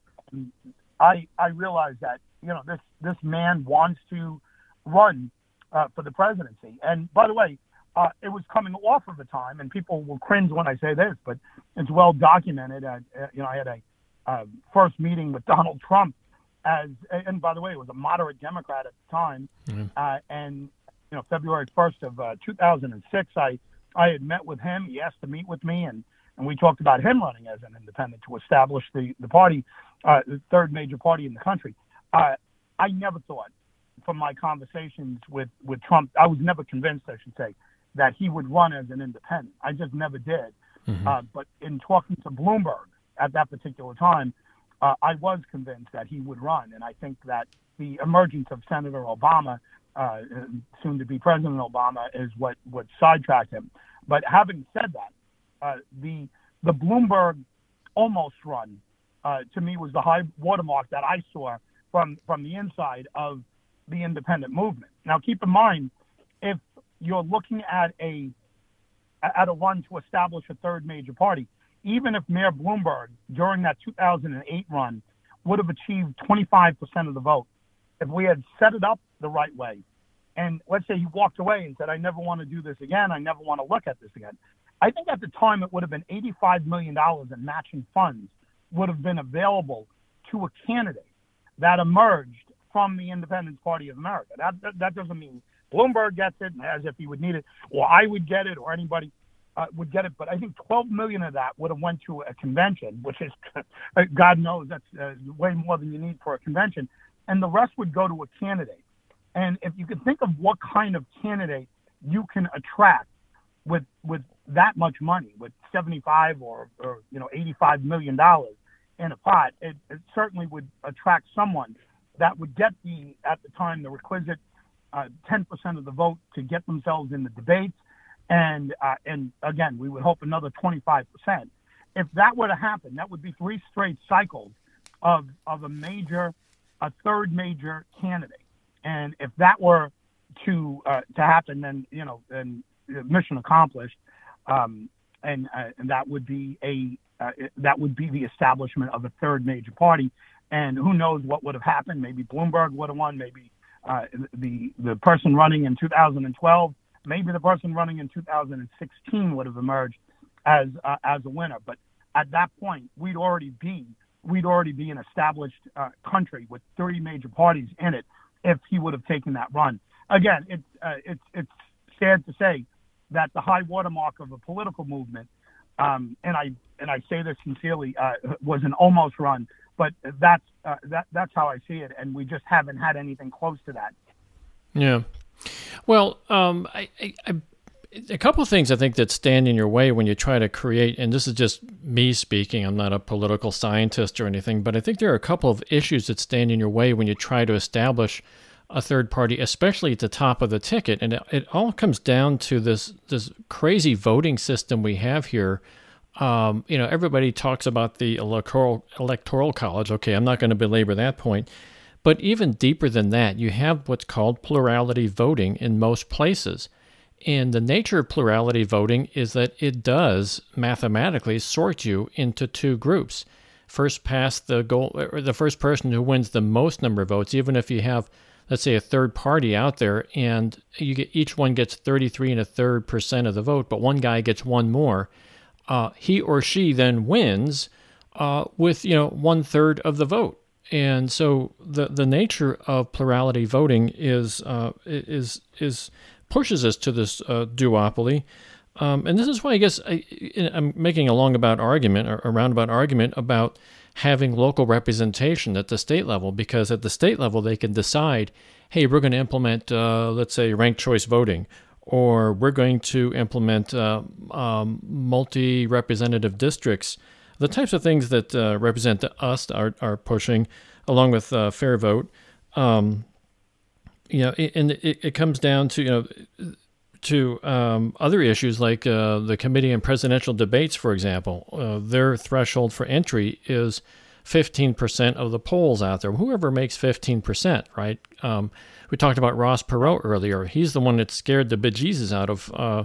I I realize that you know this this man wants to run uh, for the presidency. And by the way, uh, it was coming off of a time, and people will cringe when I say this, but it's well documented. Uh, you know, I had a uh, first meeting with Donald Trump as, and by the way, it was a moderate Democrat at the time, mm-hmm. uh, and you know, February 1st of uh, 2006, I I had met with him. He asked to meet with me, and and we talked about him running as an independent to establish the the party uh, the third major party in the country. Uh, I never thought, from my conversations with, with Trump, I was never convinced, I should say, that he would run as an independent. I just never did. Mm-hmm. Uh, but in talking to Bloomberg at that particular time, uh, I was convinced that he would run. And I think that the emergence of Senator Obama, uh, soon to be President Obama, is what, what sidetracked him. But having said that, uh, the the Bloomberg almost run uh, to me was the high watermark that I saw from from the inside of the independent movement. Now, keep in mind, if you're looking at a at a run to establish a third major party, even if Mayor Bloomberg during that 2008 run would have achieved 25% of the vote, if we had set it up the right way, and let's say he walked away and said, "I never want to do this again. I never want to look at this again," I think at the time it would have been 85 million dollars in matching funds would have been available to a candidate that emerged from the Independence Party of America. That, that, that doesn't mean Bloomberg gets it as if he would need it, or I would get it, or anybody uh, would get it. But I think 12 million of that would have went to a convention, which is, God knows, that's uh, way more than you need for a convention, and the rest would go to a candidate. And if you can think of what kind of candidate you can attract with with that much money, with 75 or, or you know 85 million dollars, in a pot, it, it certainly would attract someone that would get the, at the time, the requisite uh, 10% of the vote to get themselves in the debates. And, uh, and again, we would hope another 25%. if that were to happen, that would be three straight cycles of of a major, a third major candidate. And if that were to uh, to happen, then you know, then mission accomplished. Um, and uh, and that would be a uh, that would be the establishment of a third major party. And who knows what would have happened? Maybe Bloomberg would have won. Maybe uh, the the person running in 2012, maybe the person running in 2016 would have emerged as uh, as a winner. But at that point, we'd already be we'd already be an established uh, country with 30 major parties in it if he would have taken that run. Again, it's uh, it's it's sad to say that the high watermark of a political movement, um, and I and I say this sincerely, uh, was an almost run. But that's uh, that that's how I see it, and we just haven't had anything close to that. Yeah. Well, um, I, I, I a couple of things I think that stand in your way when you try to create, and this is just me speaking, I'm not a political scientist or anything, but I think there are a couple of issues that stand in your way when you try to establish a third party, especially at the top of the ticket. And it, it all comes down to this this crazy voting system we have here. Um, you know, everybody talks about the electoral electoral college. Okay, I'm not going to belabor that point. But even deeper than that, you have what's called plurality voting in most places. And the nature of plurality voting is that it does mathematically sort you into two groups. First past the goal, or the first person who wins the most number of votes, even if you have, let's say, a third party out there, and you get each one gets 33 and a third percent of the vote, but one guy gets one more, uh, he or she then wins uh, with you know one third of the vote. And so the the nature of plurality voting is uh, is is pushes us to this uh, duopoly. Um, and this is why I guess I, am making a long about argument or a roundabout argument about having local representation at the state level, because at the state level they can decide, hey, we're going to implement, uh, let's say, ranked choice voting, or we're going to implement uh, um, multi representative districts, the types of things that uh, represent us are, are pushing, along with uh, FairVote. Um, you know, and it, it comes down to you know to um, other issues like uh, the committee and presidential debates, for example. Uh, their threshold for entry is 15% of the polls out there. Whoever makes 15%, right? We talked about Ross Perot earlier. He's the one that scared the bejesus out of uh,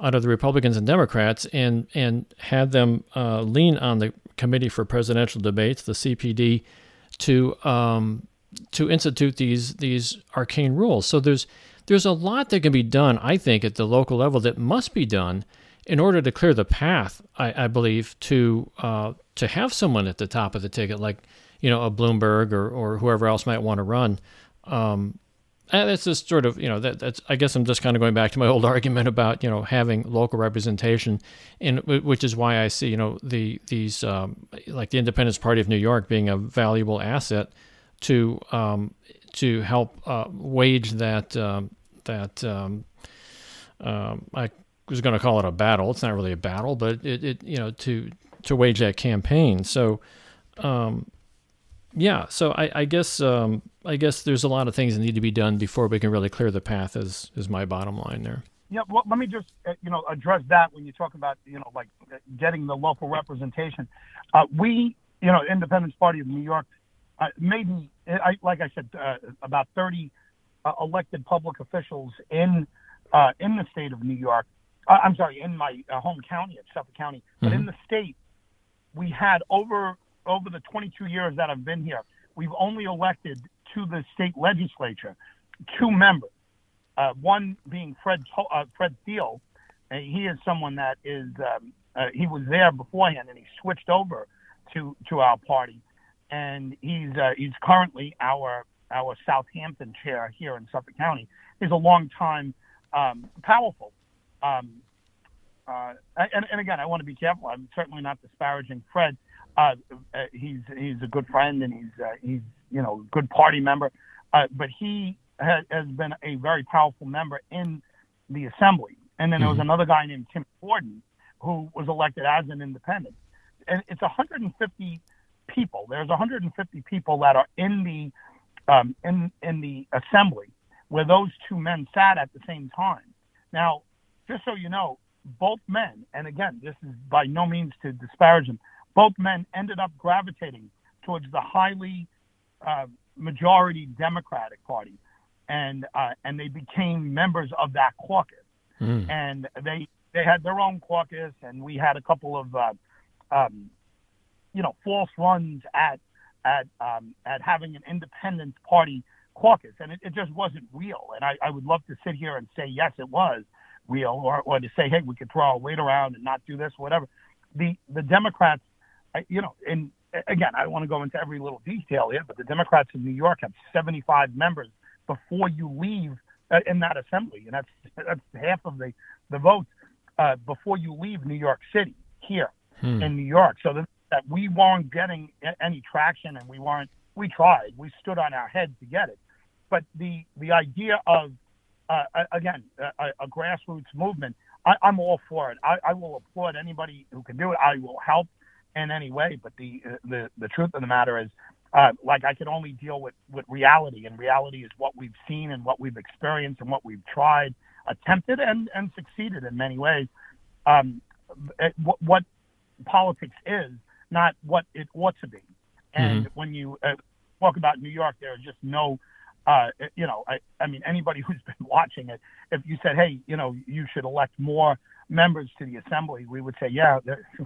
out of the Republicans and Democrats and and had them uh, lean on the committee for presidential debates, the CPD, to um, to institute these these arcane rules. So there's there's a lot that can be done, I think, at the local level that must be done in order to clear the path. I, I believe to uh, to have someone at the top of the ticket, like you know a Bloomberg or or whoever else might want to run. Um, and that's just sort of you know that that's I guess I'm just kind of going back to my old argument about you know having local representation, and which is why I see you know the these um, like the Independence Party of New York being a valuable asset to um, to help uh, wage that um, that um, um I was going to call it a battle. It's not really a battle, but it, it you know to to wage that campaign. So um, yeah, so I, I guess um, I guess there's a lot of things that need to be done before we can really clear the path. Is is my bottom line there? Yeah, well, let me just uh, you know address that when you talk about you know like getting the local representation. Uh, we you know Independence Party of New York uh, maybe, I, like I said, uh, about 30 uh, elected public officials in uh, in the state of New York. Uh, I'm sorry, in my uh, home county of Suffolk County, but mm-hmm. in the state, we had over over the 22 years that I've been here, we've only elected to the state legislature two members. one being Fred Fred Thiele. he is someone that is um, he was there beforehand, and he switched over to to our party and he's uh, he's currently our our Southampton chair here in Suffolk County. He's a long time um, powerful. Um, uh, and, and again, I want to be careful. I'm certainly not disparaging Fred. Uh, uh, he's he's a good friend and he's uh, he's you know a good party member, uh, but he has, has been a very powerful member in the assembly. And then there was mm-hmm. another guy named Tim Gordon who was elected as an independent. And it's 150 people. There's 150 people that are in the um, in in the assembly where those two men sat at the same time. Now, just so you know, both men, and again, this is by no means to disparage them, both men ended up gravitating towards the highly uh, majority Democratic Party, and uh, and they became members of that caucus. Mm. And they they had their own caucus, and we had a couple of uh, um, you know false runs at at um, at having an independent party caucus, and it, it just wasn't real. And I, I would love to sit here and say yes, it was real, or, or to say hey, we could throw our weight around and not do this, whatever. The the Democrats, you know, and again, I don't want to go into every little detail here, but the Democrats in New York have 75 members before you leave uh, in that assembly, and that's that's half of the the votes uh, before you leave New York City here hmm. in New York. So that, that we weren't getting any traction, and we weren't. We tried. We stood on our head to get it, but the the idea of uh, again a, a, grassroots movement, I, am all for it. I, I will applaud anybody who can do it. I will help in any way. But the the the truth of the matter is, uh, like I can only deal with with reality, and reality is what we've seen and what we've experienced and what we've tried, attempted and and succeeded in many ways. Um, it, what, what politics is, not what it ought to be. And mm-hmm. when you uh, talk about New York, there are just no, uh, you know, I, I mean, anybody who's been watching it, if you said, hey, you know, you should elect more members to the assembly, we would say, yeah,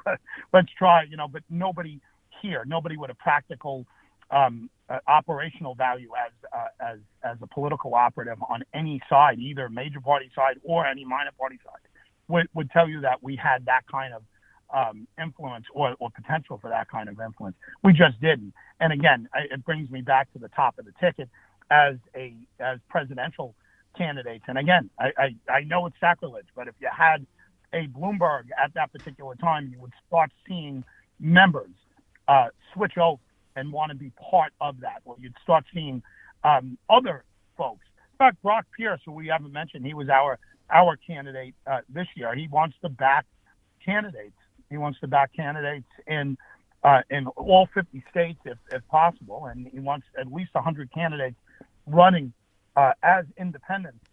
let's try, you know, but nobody here, nobody with a practical um, uh, operational value as uh, as as a political operative on any side, either major party side or any minor party side, would would tell you that we had that kind of um, influence or, or potential for that kind of influence. We just didn't. And again, it brings me back to the top of the ticket as a as presidential candidates. And again, I, I, I know it's sacrilege, but if you had a Bloomberg at that particular time, you would start seeing members uh, switch over and want to be part of that. Or you'd start seeing um, other folks. In fact, Brock Pierce, who we haven't mentioned, he was our our candidate uh, this year. He wants to back candidates. He wants to back candidates in uh, in all 50 states, if, if possible, and he wants at least 100 candidates running uh, as independents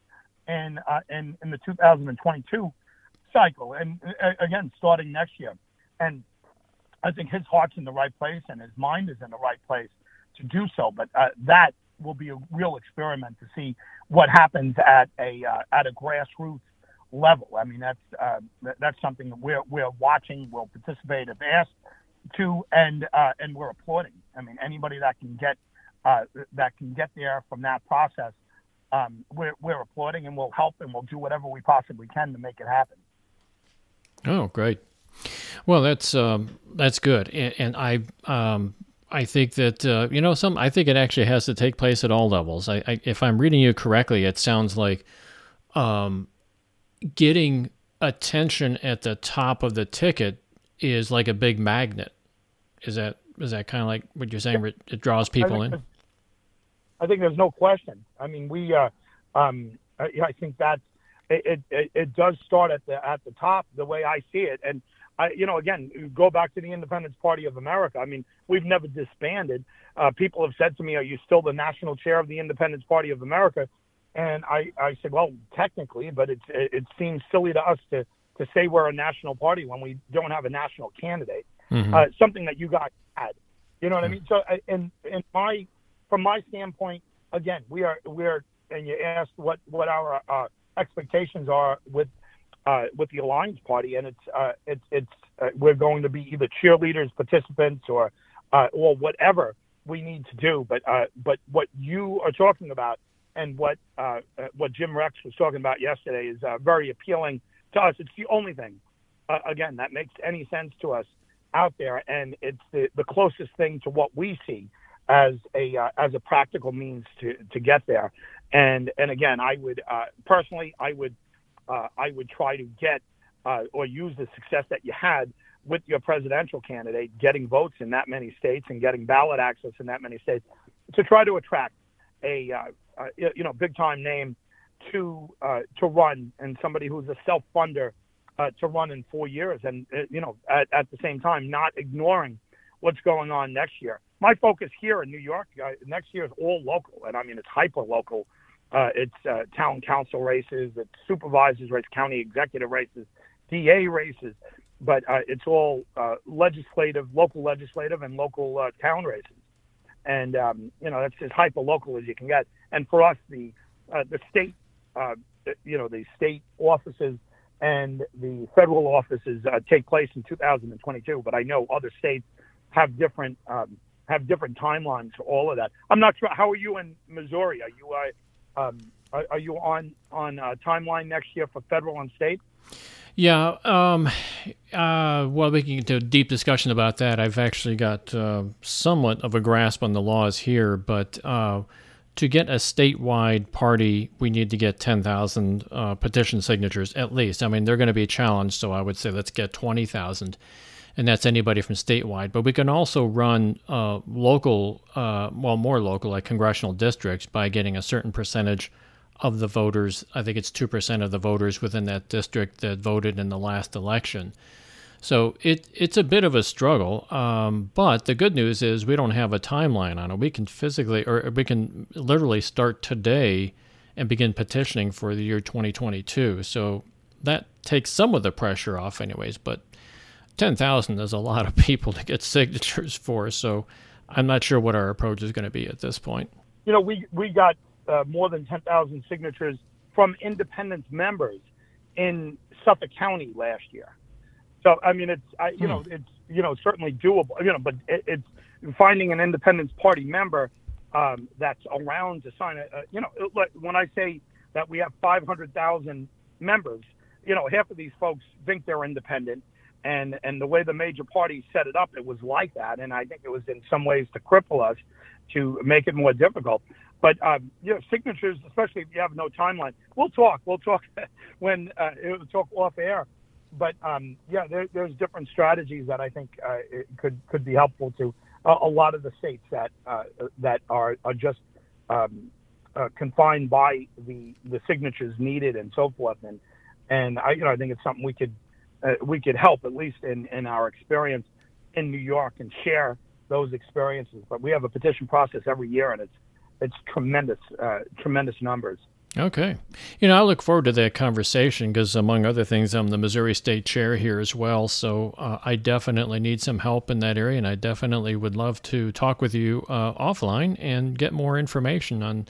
in, uh, in in the 2022 cycle, and uh, again, starting next year. And I think his heart's in the right place and his mind is in the right place to do so. But uh, that will be a real experiment to see what happens at a uh, at a grassroots level. I mean, that's uh, that's something that we're we're watching. We'll participate if asked to, and uh, and we're applauding. I mean, anybody that can get uh, that can get there from that process, um, we're we're applauding, and we'll help, and we'll do whatever we possibly can to make it happen. Oh, great. Well, that's um, that's good, and, and I um, I think that uh, you know some. I think it actually has to take place at all levels. I, I if I'm reading you correctly, it sounds like um, getting attention at the top of the ticket is like a big magnet. Is that is that kind of like what you're saying? It draws people I in. I think there's no question. I mean, we. Uh, um, I, I think that's it, it, it does start at the at the top the way I see it. And I, you know, again, go back to the Independence Party of America. I mean, we've never disbanded. Uh, people have said to me, "Are you still the national chair of the Independence Party of America?" And I, I said, "Well, technically, but it, it seems silly to us to to say we're a national party when we don't have a national candidate. Mm-hmm. Uh, something that you guys had, you know what mm-hmm. I mean? So, uh, in in my from my standpoint, again, we are we're and you asked what what our uh, expectations are with uh, with the Alliance Party, and it's uh, it's it's uh, we're going to be either cheerleaders, participants, or uh, or whatever we need to do. But uh, but what you are talking about, and what uh, what Jim Rex was talking about yesterday, is very appealing to us. It's the only thing, again, that makes any sense to us out there, and it's the the closest thing to what we see as a as a practical means to to get there. And and again, I would uh, personally, I would uh, I would try to get uh, or use the success that you had with your presidential candidate, getting votes in that many states and getting ballot access in that many states, to try to attract a uh, uh, you know big time name to uh, to run and somebody who's a self funder to run in four years, and you know at, at the same time not ignoring what's going on next year my focus here in New York uh, next year is all local, and I mean it's hyper local. Uh, it's uh, town council races, it's supervisors races, county executive races, DA races, but uh, it's all uh, legislative, local legislative, and local uh, town races. And um, you know that's as hyper local as you can get. And for us, the uh, the state, you know, the state offices and the federal offices take place in 2022. But I know other states have different um, have different timelines for all of that. I'm not sure. How are you in Missouri? Are you uh, um, are, are, you on on uh, timeline next year for federal and state? Yeah. Um, uh, well, we can get into a deep discussion about that. I've actually got uh, somewhat of a grasp on the laws here, but uh, to get a statewide party, we need to get 10,000 uh, petition signatures at least. I mean, they're going to be challenged, so I would say let's get 20,000, and that's anybody from statewide. But we can also run uh, local, uh, well, more local, like congressional districts, by getting a certain percentage of the voters. I think it's 2% of the voters within that district that voted in the last election. So it it's a bit of a struggle, um, but the good news is we don't have a timeline on it. We can physically, or we can literally start today and begin petitioning for the year 2022. So that takes some of the pressure off, anyways. But 10,000 is a lot of people to get signatures for. So I'm not sure what our approach is going to be at this point. You know, we we got uh, more than 10,000 signatures from independent members in Suffolk County last year. So I mean, it's I, you hmm. know it's you know certainly doable. You know, but it, it's finding an Independence Party member um, that's around to sign it. Uh, you know, when I say that we have 500,000 members, you know, half of these folks think they're independent, and and the way the major parties set it up, it was like that, and I think it was in some ways to cripple us, to make it more difficult. But um, you know, signatures, especially if you have no timeline, we'll talk. We'll talk when uh, we'll talk off air but um, yeah, there, there's different strategies that I think uh, could could be helpful to a, a lot of the states that uh, that are are just um, uh, confined by the the signatures needed and so forth. And and I you know I think it's something we could uh, we could help at least in in our experience in New York and share those experiences. But we have a petition process every year, and it's it's tremendous uh, tremendous numbers. Okay. You know, I look forward to that conversation because, among other things, I'm the Missouri State Chair here as well. So uh, I definitely need some help in that area, and I definitely would love to talk with you uh, offline and get more information on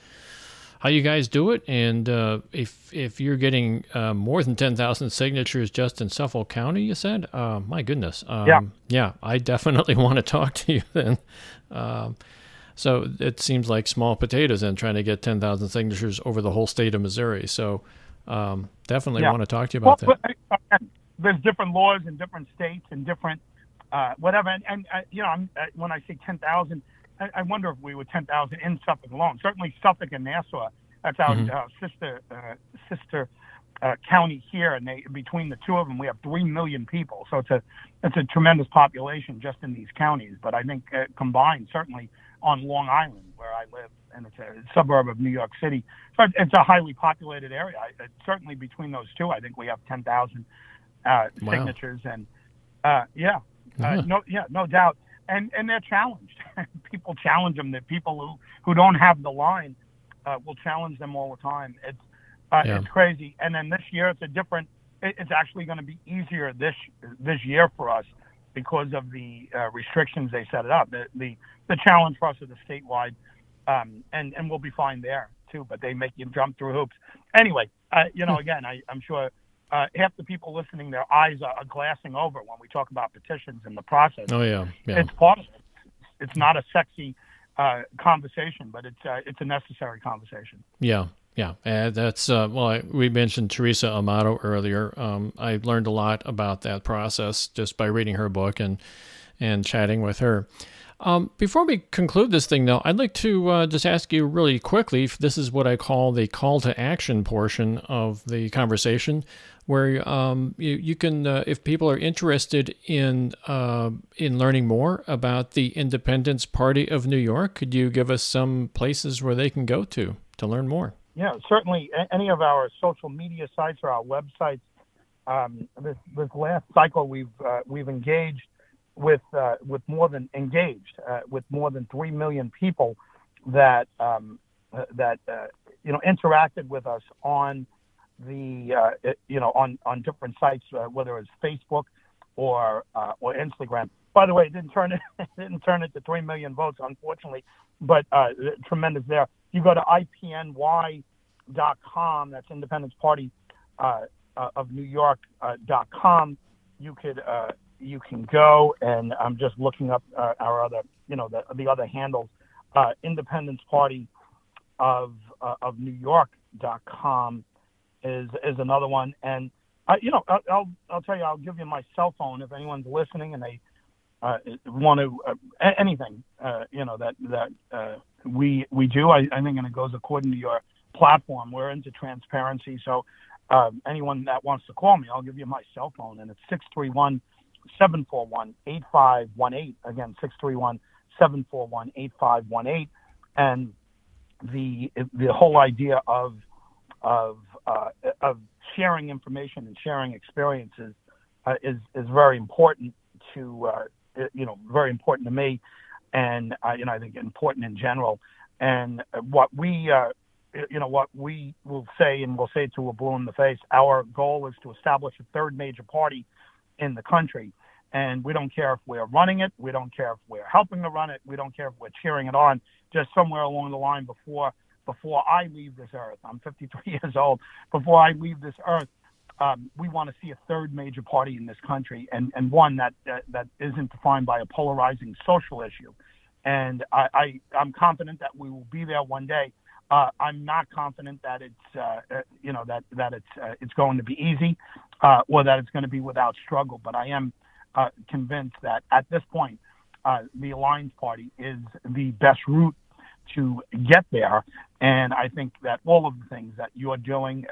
how you guys do it. And uh, if if you're getting uh, more than 10,000 signatures just in Suffolk County, you said, uh, my goodness. Um, yeah. Yeah, I definitely want to talk to you then. Um, so it seems like small potatoes and trying to get 10,000 signatures over the whole state of Missouri. So um, definitely yeah. want to talk to you about well, that. There's different laws in different states and different uh, whatever. And, and uh, you know, uh, when I say 10,000, I, I, wonder if we were 10,000 in Suffolk alone. Certainly Suffolk and Nassau. That's our mm-hmm. Uh, sister uh, sister county here, and they between the two of them, we have three million people. So it's a it's a tremendous population just in these counties. But I think combined, certainly on Long Island, where I live, and it's a suburb of New York City. So it's a highly populated area. I, certainly between those two, I think we have 10,000 uh, wow. signatures, and uh, yeah, uh, no, yeah, no doubt. And and they're challenged. people challenge them. That people who who don't have the line uh, will challenge them all the time. It's uh, yeah. it's crazy. And then this year, it's a different. It, it's actually going to be easier this this year for us because of the uh, restrictions they set it up. The, the, the challenge for us is the statewide, um, and and we'll be fine there too. But they make you jump through hoops. Anyway, uh, you know, hmm. again, I, I'm sure uh, half the people listening, their eyes are, are, glassing over when we talk about petitions and the process. Oh yeah, yeah. It's part of it. It's not a sexy uh, conversation, but it's uh, it's a necessary conversation. Yeah, yeah, uh, that's uh, well. I, we mentioned Teresa Amato earlier. Um, I learned a lot about that process just by reading her book and and chatting with her. Um, before we conclude this thing, though, I'd like to uh, just ask you really quickly. This is what I call the call to action portion of the conversation, where um, you, you can, uh, if people are interested in uh, in learning more about the Independence Party of New York, could you give us some places where they can go to to learn more? Yeah, certainly. Any of our social media sites or our websites. Um, this this last cycle, we've uh, we've engaged with uh, with more than engaged uh, with more than three million people that um, uh, that uh, you know interacted with us on the uh, it, you know on on different sites, uh, whether it's Facebook or uh, or Instagram. By the way, it didn't turn it, it didn't turn it to three million votes, unfortunately, but uh, tremendous there. You go to ipny.com, that's Independence Party uh, uh, of New York.com. you could you can go, and I'm just looking up our other you know the the other handles. Independence Party of of New York.com is is another one, and I, you know, I'll, I'll tell you, I'll give you my cell phone if anyone's listening and they uh, want to uh, anything, uh, you know, that that uh, we we do. I, I think, and it goes according to your platform. We're into transparency, so uh, anyone that wants to call me, I'll give you my cell phone, and it's six three one seven four one eight five one eight. Again, six three one seven four one eight five one eight, and the the whole idea of of uh, of sharing information and sharing experiences uh, is is very important to uh, you know very important to me, and uh, you know I think important in general. And what we uh, you know what we will say, and we'll say to a blue in the face. Our goal is to establish a third major party in the country. And we don't care if we're running it, we don't care if we're helping to run it, we don't care if we're cheering it on. Just somewhere along the line before before I leave this earth, I'm 53 years old. Before I leave this earth, um, we want to see a third major party in this country, and, and one that, that that isn't defined by a polarizing social issue. And I, I I'm confident that we will be there one day. Uh, I'm not confident that it's uh, uh you know that that it's uh, it's going to be easy, uh, or that it's going to be without struggle. But I am uh, convinced that at this point, the Alliance Party is the best route to get there. And I think that all of the things that you're doing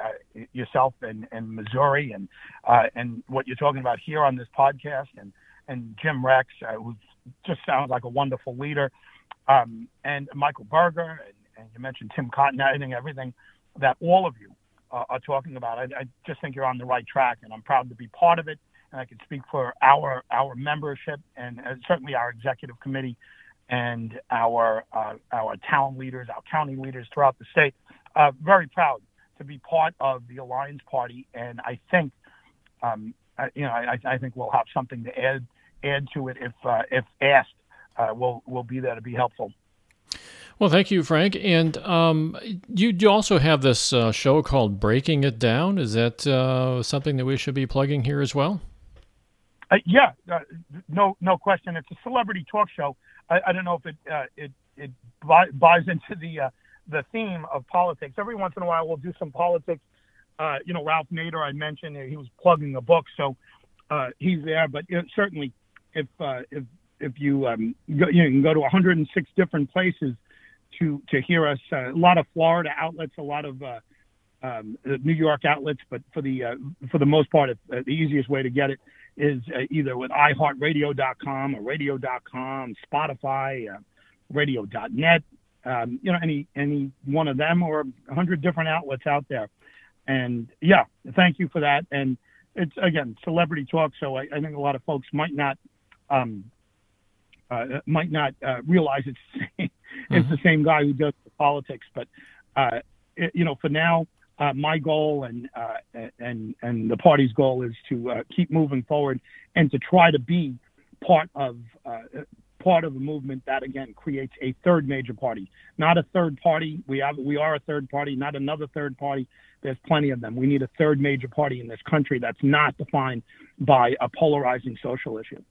yourself in, in Missouri and and what you're talking about here on this podcast and and Jim Rex, who just sounds like a wonderful leader, um, and Michael Berger, and, and, you mentioned Tim Cotton, I think everything that all of you uh, are talking about, I, I just think you're on the right track, and I'm proud to be part of it. And I can speak for our our membership and uh, certainly our executive committee and our uh, our town leaders, our county leaders throughout the state. Uh, very proud to be part of the Alliance Party, and I think, um, I, you know, I, I, think we'll have something to add add to it if uh, if asked. Uh, we'll we'll be there to be helpful. Well, thank you, Frank. And um, you, you also have this uh, show called Breaking It Down. Is that uh, something that we should be plugging here as well? yeah, no no question. It's a celebrity talk show I, I don't know if it uh, it it buys into the uh, the theme of politics. Every once in a while, we'll do some politics. Uh, you know, Ralph Nader, I mentioned he was plugging a book, so uh, he's there. But certainly, if uh, if if you um, go, you, know, you can go to 106 different places to to hear us. Uh, a lot of Florida outlets, a lot of uh, um, New York outlets, but for the uh, for the most part, uh, the easiest way to get it is uh, either with iHeartRadio.com or Radio.com, Spotify, uh, Radio.net. Um, you know, any any one of them or a hundred different outlets out there. And yeah, thank you for that. And it's again celebrity talk, so I, I think a lot of folks might not um, might not realize it's it's mm-hmm. the same guy who does the politics. But uh, it, you know, for now, uh, my goal and uh, and and the party's goal is to uh, keep moving forward and to try to be part of uh, part of a movement that again creates a third major party, not a third party. We have we are a third party, not another third party. There's plenty of them. We need a third major party in this country that's not defined by a polarizing social issue.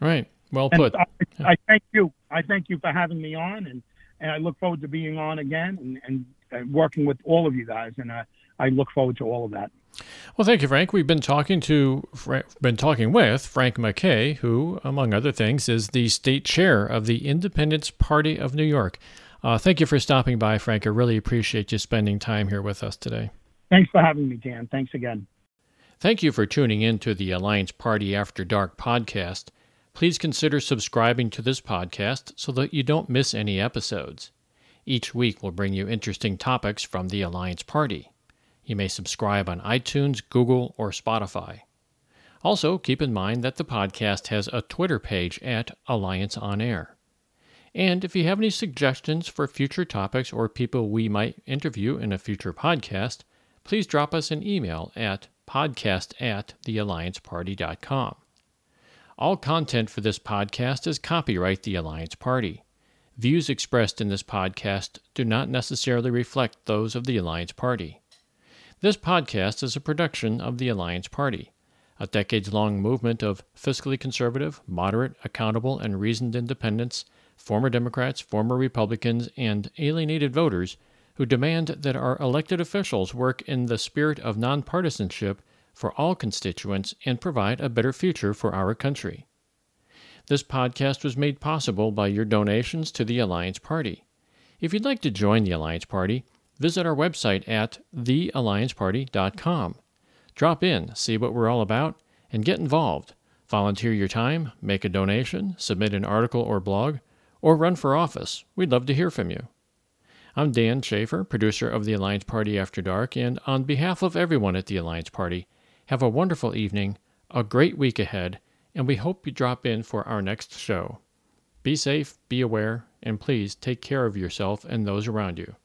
Right. Well put. I, I, thank you. I thank you for having me on, and, and I look forward to being on again and, and uh, working with all of you guys. And uh, I look forward to all of that. Well, thank you, Frank. We've been talking to been talking with Frank MacKay, who, among other things, is the state chair of the Independence Party of New York. Uh, thank you for stopping by, Frank. I really appreciate you spending time here with us today. Thanks for having me, Dan. Thanks again. Thank you for tuning in to the Alliance Party After Dark podcast. Please consider subscribing to this podcast so that you don't miss any episodes. Each week will bring you interesting topics from the Alliance Party. You may subscribe on iTunes, Google, or Spotify. Also, keep in mind that the podcast has a Twitter page at Alliance On Air. And if you have any suggestions for future topics or people we might interview in a future podcast, please drop us an email at podcast at theallianceparty.com. All content for this podcast is copyright the Alliance Party. Views expressed in this podcast do not necessarily reflect those of the Alliance Party. This podcast is a production of the Alliance Party, a decades long movement of fiscally conservative, moderate, accountable, and reasoned independents, former Democrats, former Republicans, and alienated voters who demand that our elected officials work in the spirit of nonpartisanship for all constituents and provide a better future for our country. This podcast was made possible by your donations to the Alliance Party. If you'd like to join the Alliance Party, visit our website at theallianceparty.com. Drop in, see what we're all about, and get involved. Volunteer your time, make a donation, submit an article or blog, or run for office. We'd love to hear from you. I'm Dan Schaefer, producer of the Alliance Party After Dark, and on behalf of everyone at the Alliance Party, have a wonderful evening, a great week ahead, and we hope you drop in for our next show. Be safe, be aware, and please take care of yourself and those around you.